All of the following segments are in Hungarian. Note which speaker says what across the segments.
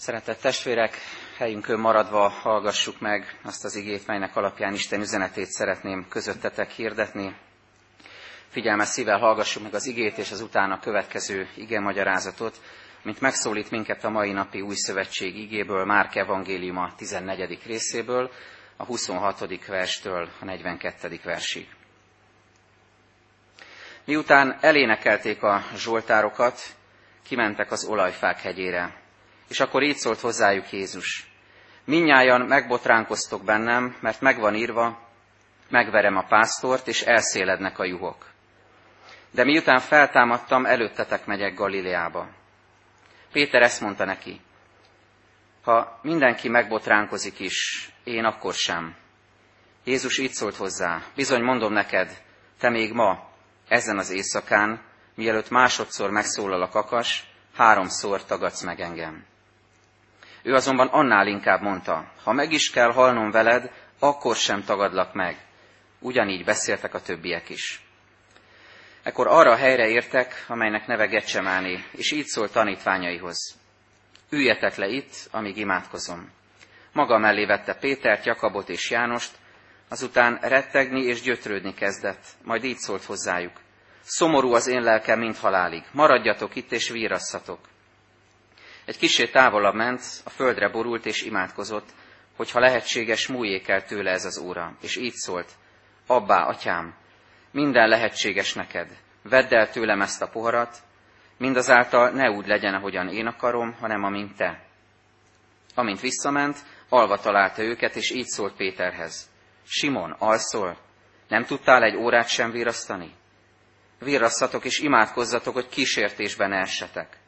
Speaker 1: Szeretett testvérek, helyünkön maradva hallgassuk meg azt az igét, melynek alapján Isten üzenetét szeretném közöttetek hirdetni. Figyelmes szívvel hallgassuk meg az igét és az utána következő ige magyarázatot, mint megszólít minket a mai napi új szövetség igéből, Márk evangéliuma 14. részéből, a 26. verstől a 42. versig. Miután elénekelték a zsoltárokat, kimentek az olajfák hegyére. És akkor így szólt hozzájuk Jézus. Minnyájan megbotránkoztok bennem, mert megvan írva, megverem a pásztort, és elszélednek a juhok. De miután feltámadtam, előttetek megyek Galileába. Péter ezt mondta neki, ha mindenki megbotránkozik is, én akkor sem. Jézus így szólt hozzá, bizony mondom neked, te még ma, ezen az éjszakán, mielőtt másodszor megszólal a kakas, háromszor tagadsz meg engem. Ő azonban annál inkább mondta, ha meg is kell halnom veled, akkor sem tagadlak meg. Ugyanígy beszéltek a többiek is. Ekkor arra a helyre értek, amelynek neve Gecsemáné, és így szólt tanítványaihoz. Üljetek le itt, amíg imádkozom. Maga mellé vette Pétert, Jakabot és Jánost, azután rettegni és gyötrődni kezdett, majd így szólt hozzájuk. Szomorú az én lelkem, mint halálig. Maradjatok itt és vírasszatok. Egy kisé távolabb ment, a földre borult és imádkozott, hogy ha lehetséges, múljék el tőle ez az óra. És így szólt, Abbá, atyám, minden lehetséges neked. Vedd el tőlem ezt a poharat, mindazáltal ne úgy legyen, ahogyan én akarom, hanem amint te. Amint visszament, alva találta őket, és így szólt Péterhez. Simon, alszol? Nem tudtál egy órát sem virasztani? Virrasszatok és imádkozzatok, hogy kísértésben essetek.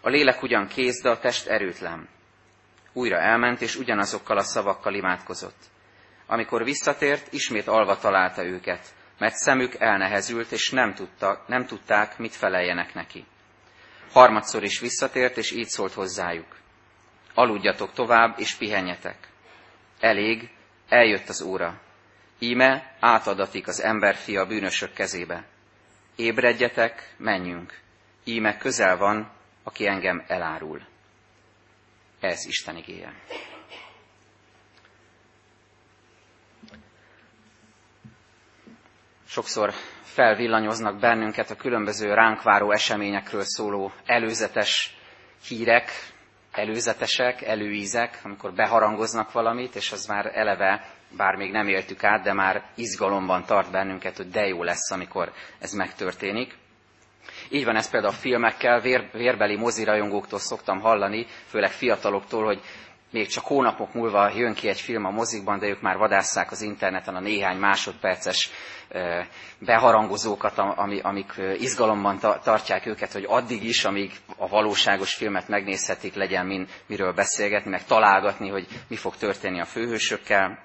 Speaker 1: A lélek ugyan kész, de a test erőtlen. Újra elment, és ugyanazokkal a szavakkal imádkozott. Amikor visszatért, ismét alva találta őket, mert szemük elnehezült, és nem, tudta, nem tudták, mit feleljenek neki. Harmadszor is visszatért, és így szólt hozzájuk. Aludjatok tovább, és pihenjetek. Elég, eljött az óra. Íme átadatik az emberfia bűnösök kezébe. Ébredjetek, menjünk. Íme közel van, aki engem elárul. Ez Isten igéje. Sokszor felvillanyoznak bennünket a különböző ránk váró eseményekről szóló előzetes hírek, előzetesek, előízek, amikor beharangoznak valamit, és az már eleve, bár még nem éltük át, de már izgalomban tart bennünket, hogy de jó lesz, amikor ez megtörténik. Így van ez például a filmekkel, vér, vérbeli mozirajongóktól szoktam hallani, főleg fiataloktól, hogy még csak hónapok múlva jön ki egy film a mozikban, de ők már vadásszák az interneten a néhány másodperces beharangozókat, amik izgalomban tartják őket, hogy addig is, amíg a valóságos filmet megnézhetik, legyen min, miről beszélgetni, meg találgatni, hogy mi fog történni a főhősökkel.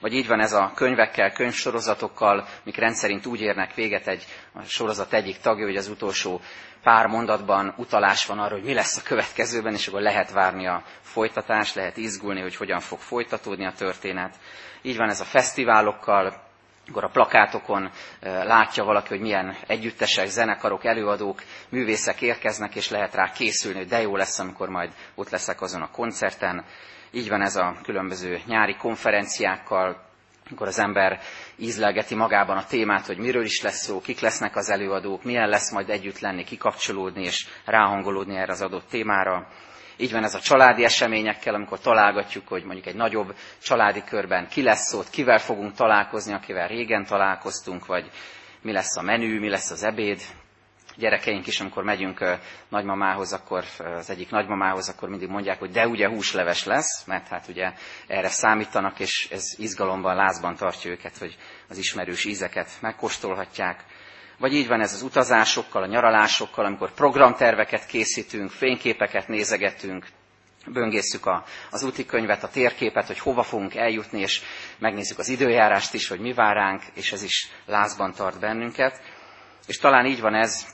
Speaker 1: Vagy így van ez a könyvekkel, könyvsorozatokkal, mik rendszerint úgy érnek véget egy a sorozat egyik tagja, hogy az utolsó pár mondatban utalás van arra, hogy mi lesz a következőben, és akkor lehet várni a folytatást, lehet izgulni, hogy hogyan fog folytatódni a történet. Így van ez a fesztiválokkal, akkor a plakátokon látja valaki, hogy milyen együttesek, zenekarok, előadók, művészek érkeznek, és lehet rá készülni, hogy de jó lesz, amikor majd ott leszek azon a koncerten. Így van ez a különböző nyári konferenciákkal, amikor az ember ízlelgeti magában a témát, hogy miről is lesz szó, kik lesznek az előadók, milyen lesz majd együtt lenni, kikapcsolódni és ráhangolódni erre az adott témára. Így van ez a családi eseményekkel, amikor találgatjuk, hogy mondjuk egy nagyobb családi körben ki lesz ott, kivel fogunk találkozni, akivel régen találkoztunk, vagy mi lesz a menü, mi lesz az ebéd. Gyerekeink is, amikor megyünk nagymamához, akkor az egyik nagymamához, akkor mindig mondják, hogy de ugye húsleves lesz, mert hát ugye erre számítanak, és ez izgalomban, lázban tartja őket, hogy az ismerős ízeket megkóstolhatják. Vagy így van ez az utazásokkal, a nyaralásokkal, amikor programterveket készítünk, fényképeket nézegetünk, böngészük a, az úti könyvet, a térképet, hogy hova fogunk eljutni, és megnézzük az időjárást is, hogy mi vár ránk, és ez is lázban tart bennünket. És talán így van ez,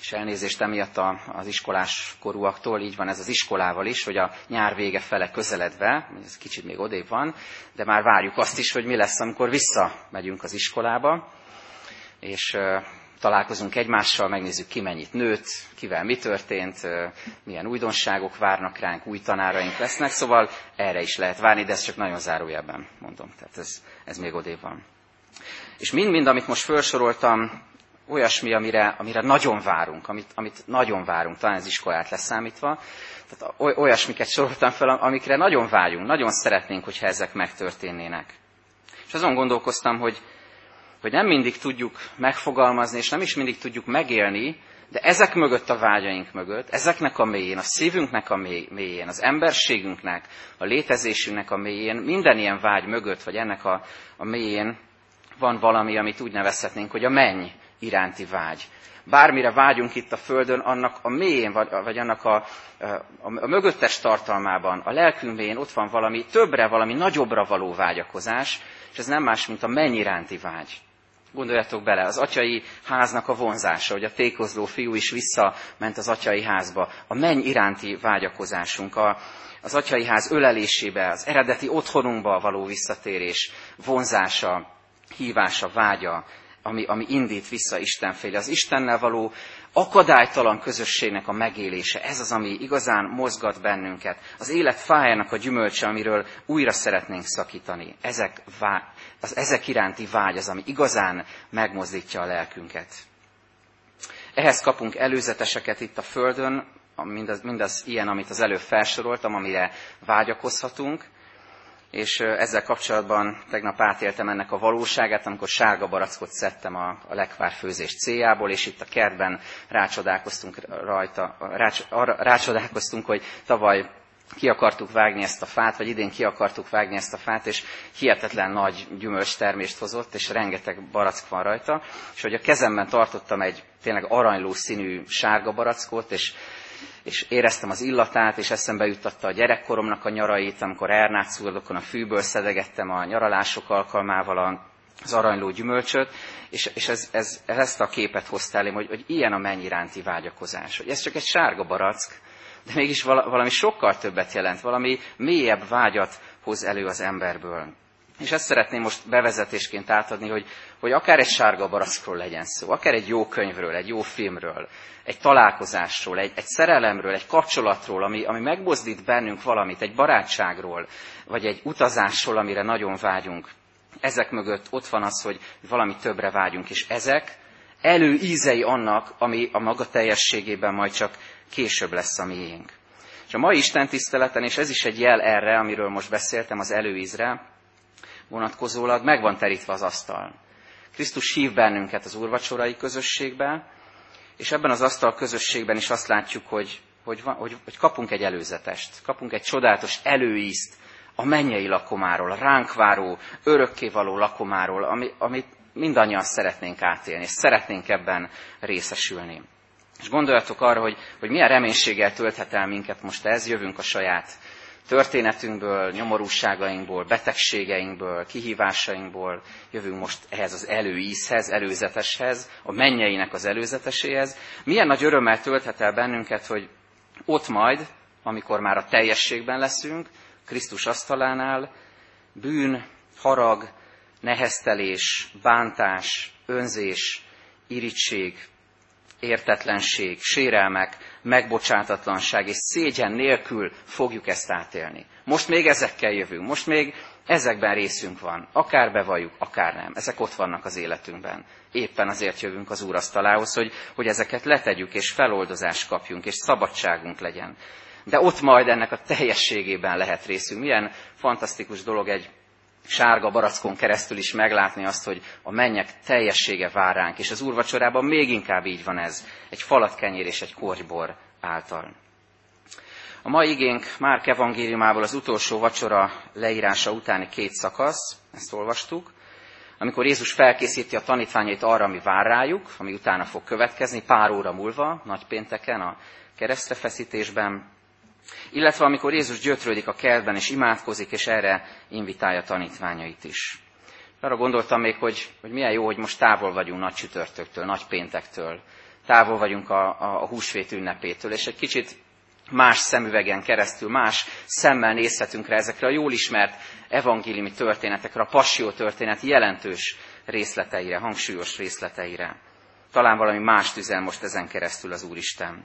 Speaker 1: és elnézést emiatt az iskolás korúaktól, így van ez az iskolával is, hogy a nyár vége fele közeledve, ez kicsit még odébb van, de már várjuk azt is, hogy mi lesz, amikor visszamegyünk az iskolába, és találkozunk egymással, megnézzük ki mennyit nőtt, kivel mi történt, milyen újdonságok várnak ránk, új tanáraink lesznek, szóval erre is lehet várni, de ezt csak nagyon zárójelben mondom, tehát ez, ez még odébb van. És mind-mind, amit most felsoroltam, olyasmi, amire, amire nagyon várunk, amit, amit nagyon várunk, talán ez iskolát leszámítva, tehát olyasmiket soroltam fel, amikre nagyon vágyunk, nagyon szeretnénk, hogyha ezek megtörténnének. És azon gondolkoztam, hogy, hogy nem mindig tudjuk megfogalmazni, és nem is mindig tudjuk megélni, de ezek mögött a vágyaink mögött, ezeknek a mélyén, a szívünknek a mélyén, az emberségünknek, a létezésünknek a mélyén, minden ilyen vágy mögött, vagy ennek a, a mélyén van valami, amit úgy nevezhetnénk, hogy a menny iránti vágy. Bármire vágyunk itt a Földön, annak a mélyén, vagy, vagy annak a, a, a mögöttes tartalmában, a lelkünk mélyén ott van valami többre, valami nagyobbra való vágyakozás, és ez nem más, mint a menny iránti vágy. Gondoljatok bele, az atyai háznak a vonzása, hogy a tékozló fiú is visszament az atyai házba, a menny iránti vágyakozásunk, a, az atyai ház ölelésébe, az eredeti otthonunkba való visszatérés, vonzása, hívása, vágya, ami, ami indít vissza Isten felé. Az Istennel való akadálytalan közösségnek a megélése, ez az, ami igazán mozgat bennünket. Az élet fájának a gyümölcse, amiről újra szeretnénk szakítani. Ezek, az ezek iránti vágy az, ami igazán megmozdítja a lelkünket. Ehhez kapunk előzeteseket itt a Földön, mindaz, mindaz ilyen, amit az előbb felsoroltam, amire vágyakozhatunk, és ezzel kapcsolatban tegnap átéltem ennek a valóságát, amikor sárga barackot szedtem a, lekvár főzés céljából, és itt a kertben rácsodálkoztunk rajta, rács, rácsodálkoztunk, hogy tavaly ki akartuk vágni ezt a fát, vagy idén ki akartuk vágni ezt a fát, és hihetetlen nagy gyümölcstermést hozott, és rengeteg barack van rajta, és hogy a kezemben tartottam egy tényleg aranyló színű sárga barackot, és és éreztem az illatát, és eszembe juttatta a gyerekkoromnak a nyarait, amikor Ernátszúrdokon a fűből szedegettem a nyaralások alkalmával az aranyló gyümölcsöt, és, és ez, ez, ezt a képet hozta elém, hogy, hogy ilyen a mennyi iránti vágyakozás. Hogy ez csak egy sárga barack, de mégis valami sokkal többet jelent, valami mélyebb vágyat hoz elő az emberből. És ezt szeretném most bevezetésként átadni, hogy, hogy akár egy sárga barackról legyen szó, akár egy jó könyvről, egy jó filmről, egy találkozásról, egy, egy szerelemről, egy kapcsolatról, ami, ami megbozdít bennünk valamit, egy barátságról, vagy egy utazásról, amire nagyon vágyunk. Ezek mögött ott van az, hogy valami többre vágyunk, és ezek előízei annak, ami a maga teljességében majd csak később lesz a miénk. És a mai Isten tiszteleten, és ez is egy jel erre, amiről most beszéltem, az előízre vonatkozólag, meg van terítve az asztal. Krisztus hív bennünket az úrvacsorai közösségbe, és ebben az asztal közösségben is azt látjuk, hogy, hogy, van, hogy, hogy kapunk egy előzetest, kapunk egy csodálatos előízt a mennyei lakomáról, a ránk váró, örökkévaló lakomáról, ami, amit mindannyian szeretnénk átélni, és szeretnénk ebben részesülni. És gondoljatok arra, hogy, hogy milyen reménységgel tölthet el minket most ez, jövünk a saját történetünkből, nyomorúságainkból, betegségeinkből, kihívásainkból jövünk most ehhez az előízhez, előzeteshez, a mennyeinek az előzeteséhez. Milyen nagy örömmel tölthet el bennünket, hogy ott majd, amikor már a teljességben leszünk, Krisztus asztalánál, bűn, harag, neheztelés, bántás, önzés, irítség, értetlenség, sérelmek, megbocsátatlanság és szégyen nélkül fogjuk ezt átélni. Most még ezekkel jövünk, most még ezekben részünk van, akár bevalljuk, akár nem. Ezek ott vannak az életünkben. Éppen azért jövünk az úrasztalához, hogy, hogy ezeket letegyük, és feloldozást kapjunk, és szabadságunk legyen. De ott majd ennek a teljességében lehet részünk. Milyen fantasztikus dolog egy sárga barackon keresztül is meglátni azt, hogy a mennyek teljessége vár ránk, és az úrvacsorában még inkább így van ez, egy falat kenyér és egy korgybor által. A mai igénk Márk evangéliumából az utolsó vacsora leírása utáni két szakasz, ezt olvastuk, amikor Jézus felkészíti a tanítványait arra, ami vár rájuk, ami utána fog következni, pár óra múlva, nagypénteken, a keresztrefeszítésben, illetve amikor Jézus gyötrődik a kertben és imádkozik, és erre invitálja tanítványait is. Arra gondoltam még, hogy, hogy milyen jó, hogy most távol vagyunk nagy csütörtöktől, nagy péntektől, távol vagyunk a, a, a húsvét ünnepétől, és egy kicsit más szemüvegen keresztül, más szemmel nézhetünk rá ezekre a jól ismert evangéliumi történetekre, a passió történet jelentős részleteire, hangsúlyos részleteire. talán valami más üzen most ezen keresztül az Úristen.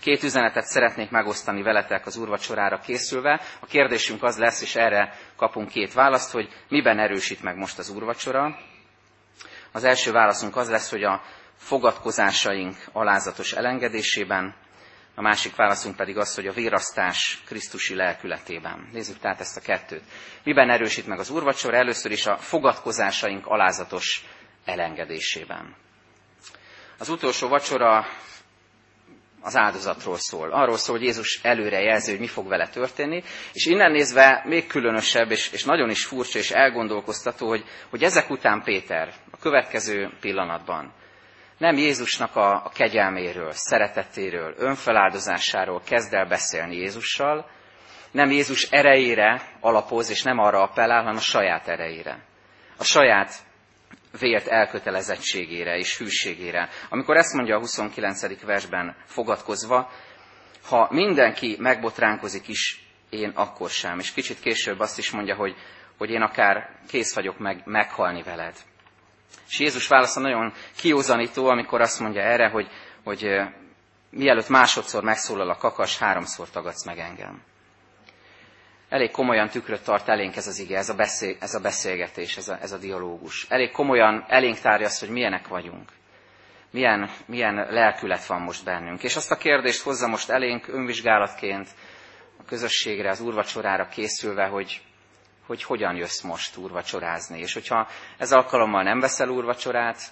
Speaker 1: Két üzenetet szeretnék megosztani veletek az úrvacsorára készülve. A kérdésünk az lesz, és erre kapunk két választ, hogy miben erősít meg most az úrvacsora. Az első válaszunk az lesz, hogy a fogadkozásaink alázatos elengedésében, a másik válaszunk pedig az, hogy a vérasztás Krisztusi lelkületében. Nézzük tehát ezt a kettőt. Miben erősít meg az úrvacsora? Először is a fogadkozásaink alázatos elengedésében. Az utolsó vacsora az áldozatról szól. Arról szól, hogy Jézus előre jelzi, hogy mi fog vele történni, és innen nézve még különösebb, és, és nagyon is furcsa és elgondolkoztató, hogy, hogy ezek után Péter a következő pillanatban nem Jézusnak a, a kegyelméről, szeretetéről, önfeláldozásáról kezd el beszélni Jézussal, nem Jézus erejére alapoz, és nem arra appellál, hanem a saját erejére. A saját vélt elkötelezettségére és hűségére. Amikor ezt mondja a 29. versben fogadkozva, ha mindenki megbotránkozik is, én akkor sem. És kicsit később azt is mondja, hogy, hogy én akár kész vagyok meg, meghalni veled. És Jézus válasza nagyon kiózanító, amikor azt mondja erre, hogy, hogy mielőtt másodszor megszólal a kakas, háromszor tagadsz meg engem. Elég komolyan tükröt tart elénk ez az ige, ez a, beszél, ez a beszélgetés, ez a, ez a dialógus. Elég komolyan elénk tárja azt, hogy milyenek vagyunk. Milyen, milyen lelkület van most bennünk. És azt a kérdést hozza most elénk önvizsgálatként a közösségre, az úrvacsorára készülve, hogy hogy hogyan jössz most úrvacsorázni. És hogyha ez alkalommal nem veszel úrvacsorát,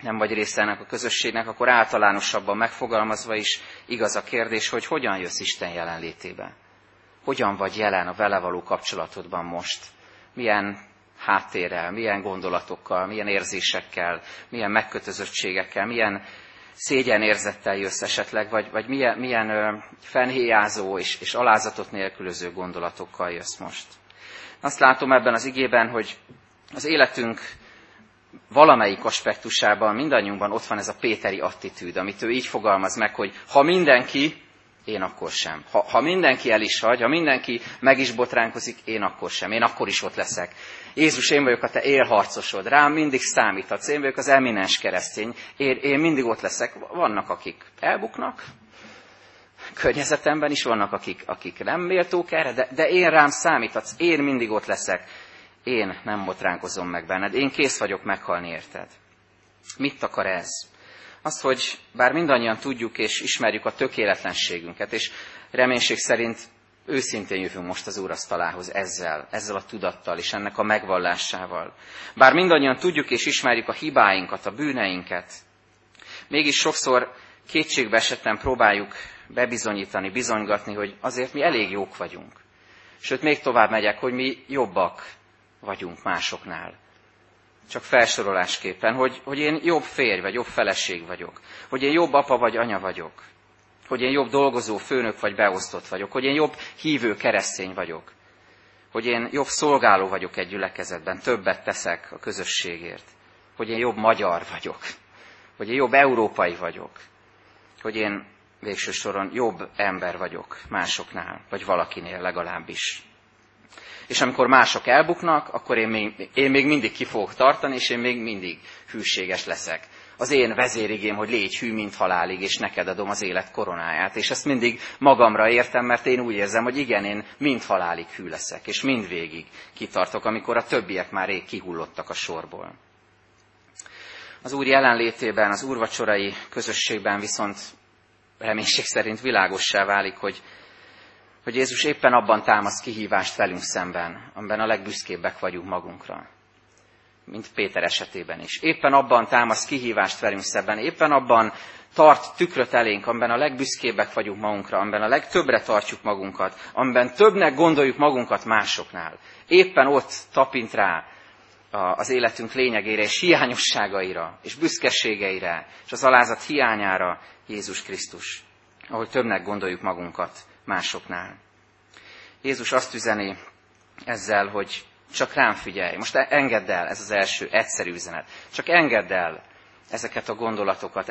Speaker 1: nem vagy része ennek a közösségnek, akkor általánosabban megfogalmazva is igaz a kérdés, hogy hogyan jössz Isten jelenlétébe. Hogyan vagy jelen a vele való kapcsolatodban most? Milyen háttérrel, milyen gondolatokkal, milyen érzésekkel, milyen megkötözöttségekkel, milyen szégyenérzettel jössz esetleg, vagy, vagy milyen, milyen ö, és, és alázatot nélkülöző gondolatokkal jössz most. Azt látom ebben az igében, hogy az életünk valamelyik aspektusában, mindannyiunkban ott van ez a Péteri attitűd, amit ő így fogalmaz meg, hogy ha mindenki, én akkor sem. Ha, ha mindenki el is hagy, ha mindenki meg is botránkozik, én akkor sem. Én akkor is ott leszek. Jézus, én vagyok a te élharcosod, rám mindig számíthatsz, én vagyok az eminens keresztény, én, én mindig ott leszek. Vannak, akik elbuknak, környezetemben is vannak, akik, akik nem méltók erre, de, de én rám számíthatsz, én mindig ott leszek. Én nem botránkozom meg benned, én kész vagyok meghalni érted. Mit akar ez? Az, hogy bár mindannyian tudjuk és ismerjük a tökéletlenségünket, és reménység szerint őszintén jövünk most az úrasztalához ezzel, ezzel a tudattal és ennek a megvallásával. Bár mindannyian tudjuk és ismerjük a hibáinkat, a bűneinket, mégis sokszor kétségbe esetten próbáljuk bebizonyítani, bizonygatni, hogy azért mi elég jók vagyunk. Sőt, még tovább megyek, hogy mi jobbak vagyunk másoknál. Csak felsorolásképpen, hogy, hogy én jobb férj vagy jobb feleség vagyok, hogy én jobb apa vagy anya vagyok, hogy én jobb dolgozó főnök vagy beosztott vagyok, hogy én jobb hívő keresztény vagyok, hogy én jobb szolgáló vagyok egy gyülekezetben, többet teszek a közösségért, hogy én jobb magyar vagyok, hogy én jobb európai vagyok, hogy én végső soron jobb ember vagyok másoknál, vagy valakinél legalábbis. És amikor mások elbuknak, akkor én még, én még mindig ki fogok tartani, és én még mindig hűséges leszek. Az én vezérigém, hogy légy hű, mint halálig, és neked adom az élet koronáját. És ezt mindig magamra értem, mert én úgy érzem, hogy igen, én mind halálig hű leszek, és mind végig kitartok, amikor a többiek már rég kihullottak a sorból. Az Úr jelenlétében, az úrvacsorai közösségben viszont reménység szerint világossá válik, hogy, hogy Jézus éppen abban támaszt kihívást velünk szemben, amiben a legbüszkébbek vagyunk magunkra. Mint Péter esetében is. Éppen abban támaszt kihívást velünk szemben, éppen abban tart tükröt elénk, amiben a legbüszkébbek vagyunk magunkra, amiben a legtöbbre tartjuk magunkat, amiben többnek gondoljuk magunkat másoknál. Éppen ott tapint rá az életünk lényegére és hiányosságaira, és büszkeségeire, és az alázat hiányára Jézus Krisztus, ahogy többnek gondoljuk magunkat másoknál. Jézus azt üzeni ezzel, hogy csak rám figyelj. Most engedd el, ez az első egyszerű üzenet. Csak engedd el ezeket a gondolatokat,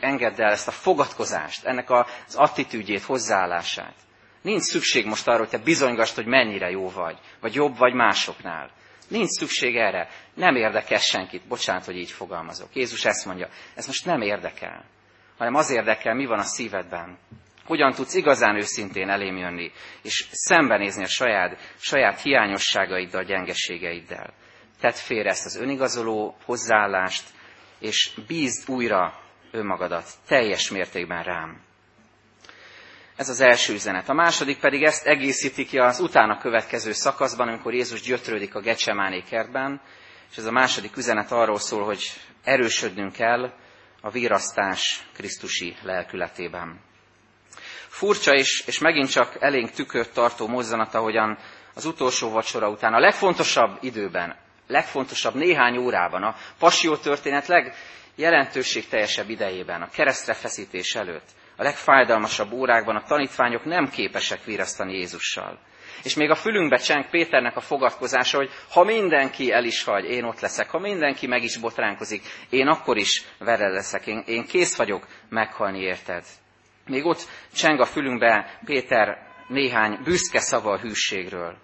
Speaker 1: engedd el ezt a fogadkozást, ennek az attitűdjét, hozzáállását. Nincs szükség most arra, hogy te bizonygasd, hogy mennyire jó vagy, vagy jobb vagy másoknál. Nincs szükség erre. Nem érdekel senkit. Bocsánat, hogy így fogalmazok. Jézus ezt mondja, ez most nem érdekel, hanem az érdekel, mi van a szívedben. Hogyan tudsz igazán őszintén elém jönni, és szembenézni a saját, saját hiányosságaiddal, gyengeségeiddel. Tedd félre ezt az önigazoló hozzáállást, és bízd újra önmagadat teljes mértékben rám. Ez az első üzenet. A második pedig ezt egészíti ki az utána következő szakaszban, amikor Jézus gyötrődik a Gecsemáné kertben, és ez a második üzenet arról szól, hogy erősödnünk kell a virasztás Krisztusi lelkületében. Furcsa és, és megint csak elénk tükört tartó mozzanat, ahogyan az utolsó vacsora után, a legfontosabb időben, legfontosabb néhány órában, a passió történet legjelentőségteljesebb idejében, a keresztre feszítés előtt, a legfájdalmasabb órákban a tanítványok nem képesek virasztani Jézussal. És még a fülünkbe cseng Péternek a fogadkozása, hogy ha mindenki el is hagy, én ott leszek. Ha mindenki meg is botránkozik, én akkor is veled leszek. Én, én kész vagyok meghalni érted. Még ott cseng a fülünkbe Péter néhány büszke szava a hűségről.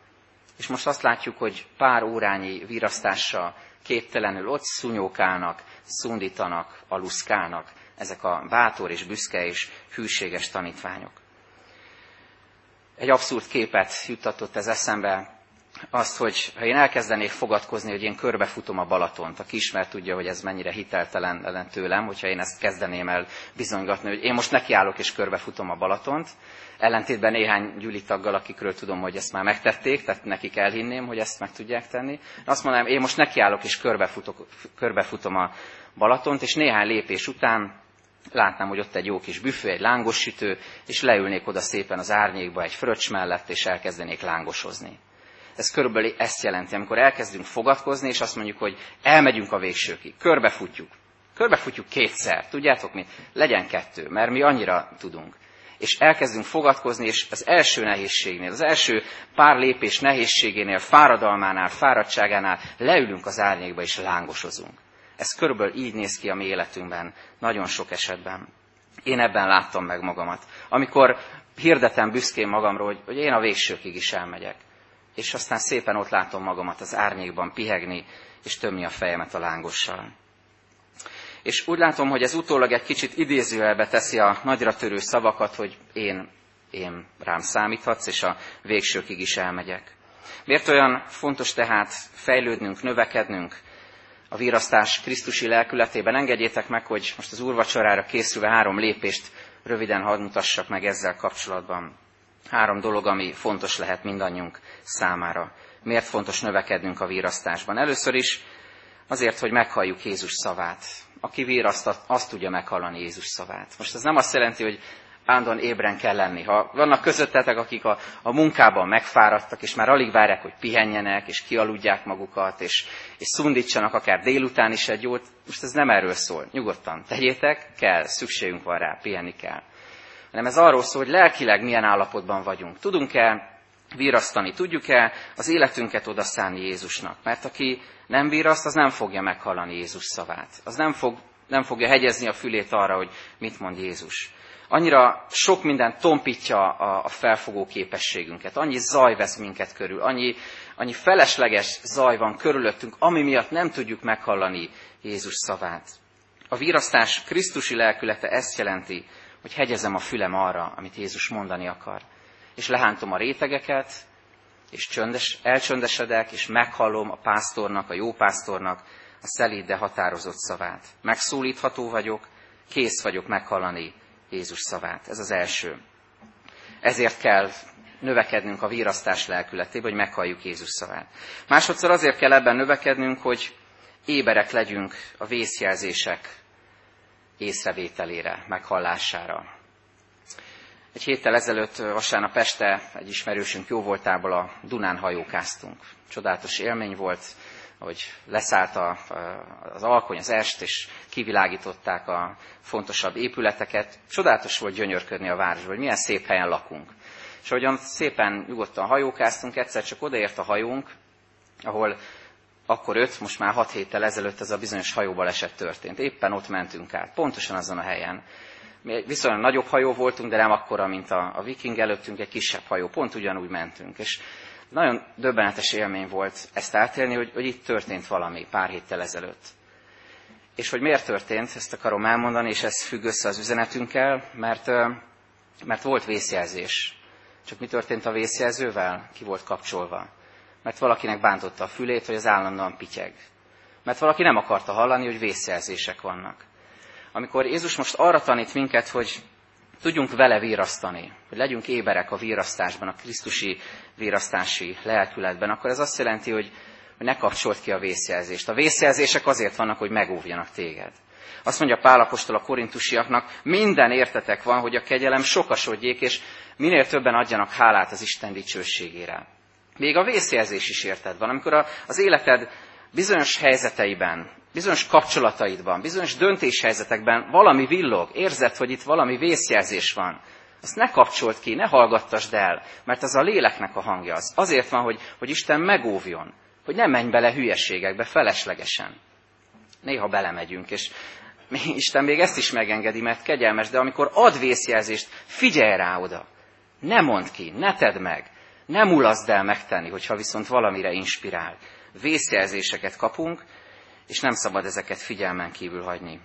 Speaker 1: És most azt látjuk, hogy pár órányi virasztással képtelenül ott szunyókálnak, szundítanak, aluszkálnak ezek a bátor és büszke és hűséges tanítványok. Egy abszurd képet juttatott ez eszembe, azt, hogy ha én elkezdenék fogadkozni, hogy én körbefutom a Balatont, aki ismer tudja, hogy ez mennyire hiteltelen tőlem, hogyha én ezt kezdeném el bizonygatni, hogy én most nekiállok és körbefutom a Balatont, ellentétben néhány gyűlitaggal, akikről tudom, hogy ezt már megtették, tehát nekik elhinném, hogy ezt meg tudják tenni. Azt mondanám, én most nekiállok és körbefutok, körbefutom a Balatont, és néhány lépés után látnám, hogy ott egy jó kis büfő, egy lángos sütő, és leülnék oda szépen az árnyékba egy fröccs mellett, és elkezdenék lángosozni. Ez körülbelül ezt jelenti, amikor elkezdünk fogadkozni, és azt mondjuk, hogy elmegyünk a végsőkig, körbefutjuk. Körbefutjuk kétszer, tudjátok mi? Legyen kettő, mert mi annyira tudunk. És elkezdünk fogadkozni, és az első nehézségnél, az első pár lépés nehézségénél, fáradalmánál, fáradtságánál leülünk az árnyékba, és lángosozunk. Ez körülbelül így néz ki a mi életünkben, nagyon sok esetben. Én ebben láttam meg magamat. Amikor hirdetem büszkén magamról, hogy, hogy én a végsőkig is elmegyek. És aztán szépen ott látom magamat az árnyékban pihegni, és tömni a fejemet a lángossal. És úgy látom, hogy ez utólag egy kicsit idézőjelbe teszi a nagyra törő szavakat, hogy én, én rám számíthatsz, és a végsőkig is elmegyek. Miért olyan fontos tehát fejlődnünk, növekednünk, a virasztás Krisztusi lelkületében. Engedjétek meg, hogy most az úrvacsorára készülve három lépést röviden hadd mutassak meg ezzel kapcsolatban. Három dolog, ami fontos lehet mindannyiunk számára. Miért fontos növekednünk a virasztásban? Először is azért, hogy meghalljuk Jézus szavát. Aki viraszt, azt tudja meghallani Jézus szavát. Most ez nem azt jelenti, hogy állandóan ébren kell lenni. Ha vannak közöttetek, akik a, a munkában megfáradtak, és már alig várják, hogy pihenjenek, és kialudják magukat, és, és szundítsanak akár délután is egy jót, most ez nem erről szól. Nyugodtan tegyétek, kell, szükségünk van rá, pihenni kell. Hanem ez arról szól, hogy lelkileg milyen állapotban vagyunk. Tudunk-e virasztani, tudjuk-e az életünket odaszállni Jézusnak? Mert aki nem viraszt, az nem fogja meghallani Jézus szavát. Az nem, fog, nem fogja hegyezni a fülét arra, hogy mit mond Jézus annyira sok minden tompítja a, a felfogó képességünket, annyi zaj vesz minket körül, annyi, annyi felesleges zaj van körülöttünk, ami miatt nem tudjuk meghallani Jézus szavát. A virasztás Krisztusi lelkülete ezt jelenti, hogy hegyezem a fülem arra, amit Jézus mondani akar. És lehántom a rétegeket, és csöndes, elcsöndesedek, és meghallom a pásztornak, a jó pásztornak a szelíd, de határozott szavát. Megszólítható vagyok, kész vagyok meghallani Jézus szavát. Ez az első. Ezért kell növekednünk a vírasztás lelkületébe, hogy meghalljuk Jézus szavát. Másodszor azért kell ebben növekednünk, hogy éberek legyünk a vészjelzések észrevételére, meghallására. Egy héttel ezelőtt vasárnap este egy ismerősünk jó voltából a Dunán hajókáztunk. Csodálatos élmény volt, hogy leszállt a, az alkony, az est, és kivilágították a fontosabb épületeket. Csodálatos volt gyönyörködni a városban, hogy milyen szép helyen lakunk. És ahogyan szépen nyugodtan hajókáztunk, egyszer csak odaért a hajónk, ahol akkor öt, most már hat héttel ezelőtt ez a bizonyos hajóbaleset történt. Éppen ott mentünk át, pontosan azon a helyen. Mi egy viszonylag nagyobb hajó voltunk, de nem akkora, mint a, a viking előttünk, egy kisebb hajó, pont ugyanúgy mentünk. És Nagyon döbbenetes élmény volt ezt átélni, hogy, hogy itt történt valami pár héttel ezelőtt. És hogy miért történt, ezt akarom elmondani, és ez függ össze az üzenetünkkel, mert, mert volt vészjelzés. Csak mi történt a vészjelzővel? Ki volt kapcsolva? Mert valakinek bántotta a fülét, hogy az állandóan pityeg. Mert valaki nem akarta hallani, hogy vészjelzések vannak. Amikor Jézus most arra tanít minket, hogy tudjunk vele vírasztani, hogy legyünk éberek a vírasztásban, a Krisztusi vírasztási lelkületben, akkor ez azt jelenti, hogy, ne kapcsolt ki a vészjelzést. A vészjelzések azért vannak, hogy megóvjanak téged. Azt mondja Pálapostól a korintusiaknak, minden értetek van, hogy a kegyelem sokasodjék, és minél többen adjanak hálát az Isten dicsőségére. Még a vészjelzés is érted van, amikor az életed bizonyos helyzeteiben, bizonyos kapcsolataidban, bizonyos döntéshelyzetekben valami villog, érzed, hogy itt valami vészjelzés van, azt ne kapcsolt ki, ne hallgattasd el, mert az a léleknek a hangja az. Azért van, hogy, hogy Isten megóvjon, hogy ne menj bele hülyeségekbe feleslegesen. Néha belemegyünk, és Isten még ezt is megengedi, mert kegyelmes, de amikor ad vészjelzést, figyelj rá oda. Ne mondd ki, ne tedd meg, ne mulaszd el megtenni, hogyha viszont valamire inspirál. Vészjelzéseket kapunk, és nem szabad ezeket figyelmen kívül hagyni.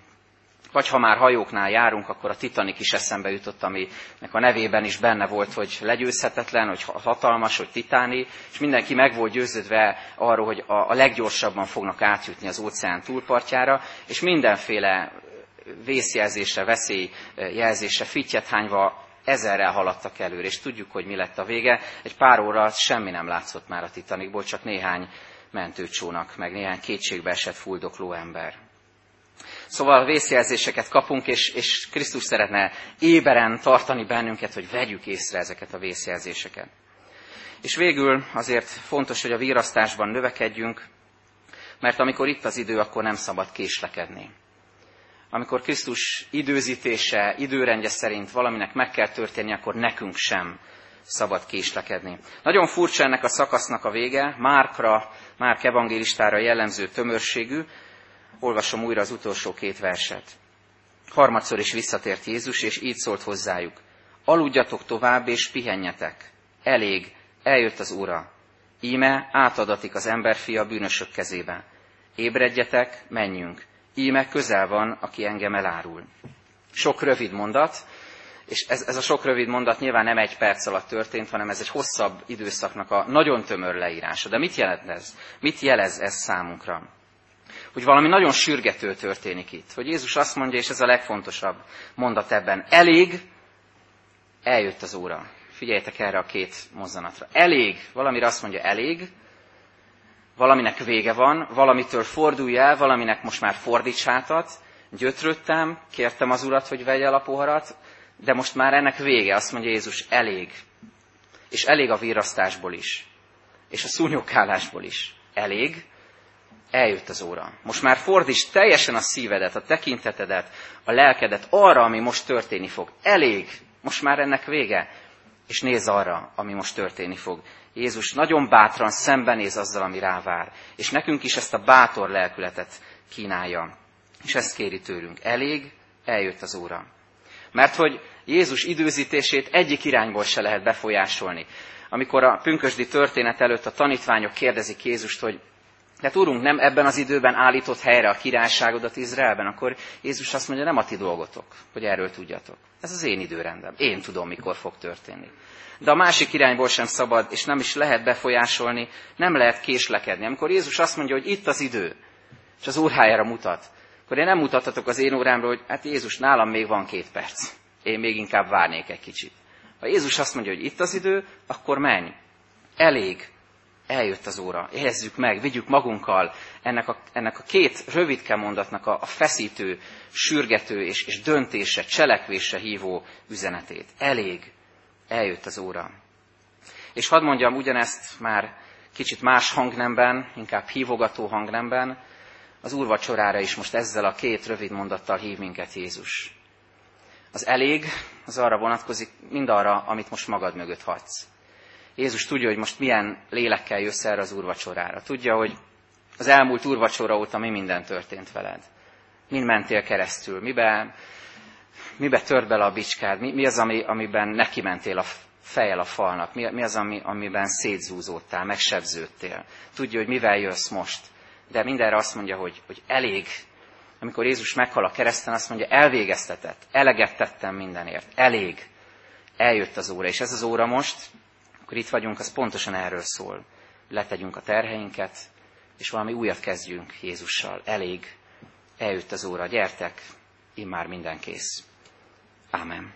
Speaker 1: Vagy ha már hajóknál járunk, akkor a Titanic is eszembe jutott, aminek a nevében is benne volt, hogy legyőzhetetlen, hogy hatalmas, hogy titáni, és mindenki meg volt győződve arról, hogy a leggyorsabban fognak átjutni az óceán túlpartjára, és mindenféle vészjelzésre, veszélyjelzésre fittyet hányva ezerrel haladtak előre, és tudjuk, hogy mi lett a vége. Egy pár óra semmi nem látszott már a Titanicból, csak néhány mentőcsónak, meg néhány kétségbe esett fuldokló ember. Szóval vészjelzéseket kapunk, és, és Krisztus szeretne éberen tartani bennünket, hogy vegyük észre ezeket a vészjelzéseket. És végül azért fontos, hogy a vírasztásban növekedjünk, mert amikor itt az idő, akkor nem szabad késlekedni. Amikor Krisztus időzítése, időrendje szerint valaminek meg kell történni, akkor nekünk sem szabad késlekedni. Nagyon furcsa ennek a szakasznak a vége, Márkra, Márk evangélistára jellemző tömörségű. Olvasom újra az utolsó két verset. Harmadszor is visszatért Jézus, és így szólt hozzájuk. Aludjatok tovább, és pihenjetek. Elég, eljött az Ura. Íme átadatik az emberfia bűnösök kezébe. Ébredjetek, menjünk. Íme közel van, aki engem elárul. Sok rövid mondat, és ez, ez a sok rövid mondat nyilván nem egy perc alatt történt, hanem ez egy hosszabb időszaknak a nagyon tömör leírása. De mit jelent ez? Mit jelez ez számunkra? Hogy valami nagyon sürgető történik itt. Hogy Jézus azt mondja, és ez a legfontosabb mondat ebben. Elég, eljött az óra. Figyeljetek erre a két mozzanatra. Elég, valamire azt mondja elég, valaminek vége van, valamitől fordulj el, valaminek most már fordíts hátat, gyötrődtem, kértem az urat, hogy vegye el a poharat, de most már ennek vége, azt mondja Jézus, elég. És elég a virasztásból is. És a szúnyogkálásból is. Elég. Eljött az óra. Most már fordíts teljesen a szívedet, a tekintetedet, a lelkedet arra, ami most történni fog. Elég. Most már ennek vége. És nézz arra, ami most történni fog. Jézus nagyon bátran szembenéz azzal, ami rávár. És nekünk is ezt a bátor lelkületet kínálja. És ezt kéri tőlünk. Elég, eljött az óra. Mert hogy Jézus időzítését egyik irányból se lehet befolyásolni. Amikor a pünkösdi történet előtt a tanítványok kérdezik Jézust, hogy de Urunk, nem ebben az időben állított helyre a királyságodat Izraelben, akkor Jézus azt mondja, nem a ti dolgotok, hogy erről tudjatok. Ez az én időrendem. Én tudom, mikor fog történni. De a másik irányból sem szabad, és nem is lehet befolyásolni, nem lehet késlekedni. Amikor Jézus azt mondja, hogy itt az idő, és az órájára mutat, akkor én nem mutathatok az én órámra, hogy hát Jézus, nálam még van két perc. Én még inkább várnék egy kicsit. Ha Jézus azt mondja, hogy itt az idő, akkor menj. Elég. Eljött az óra. Érezzük meg, vigyük magunkkal ennek a, ennek a két rövidke mondatnak a, a feszítő, sürgető és, és döntése, cselekvése hívó üzenetét. Elég. Eljött az óra. És hadd mondjam ugyanezt már kicsit más hangnemben, inkább hívogató hangnemben, az úrvacsorára is most ezzel a két rövid mondattal hív minket Jézus. Az elég, az arra vonatkozik, mind arra, amit most magad mögött hagysz. Jézus tudja, hogy most milyen lélekkel jössz erre az úrvacsorára. Tudja, hogy az elmúlt úrvacsora óta mi minden történt veled. Mind mentél keresztül, mibe, mibe tört bele a bicskád, mi, mi az, ami, amiben neki mentél a fejel a falnak? Mi, mi az, ami, amiben szétzúzódtál, megsebződtél? Tudja, hogy mivel jössz most. De mindenre azt mondja, hogy, hogy elég. Amikor Jézus meghal a kereszten, azt mondja, elvégeztetett, eleget tettem mindenért, elég. Eljött az óra, és ez az óra most, akkor itt vagyunk, az pontosan erről szól. Letegyünk a terheinket, és valami újat kezdjünk Jézussal. Elég. Eljött az óra, gyertek, immár minden kész. Amen.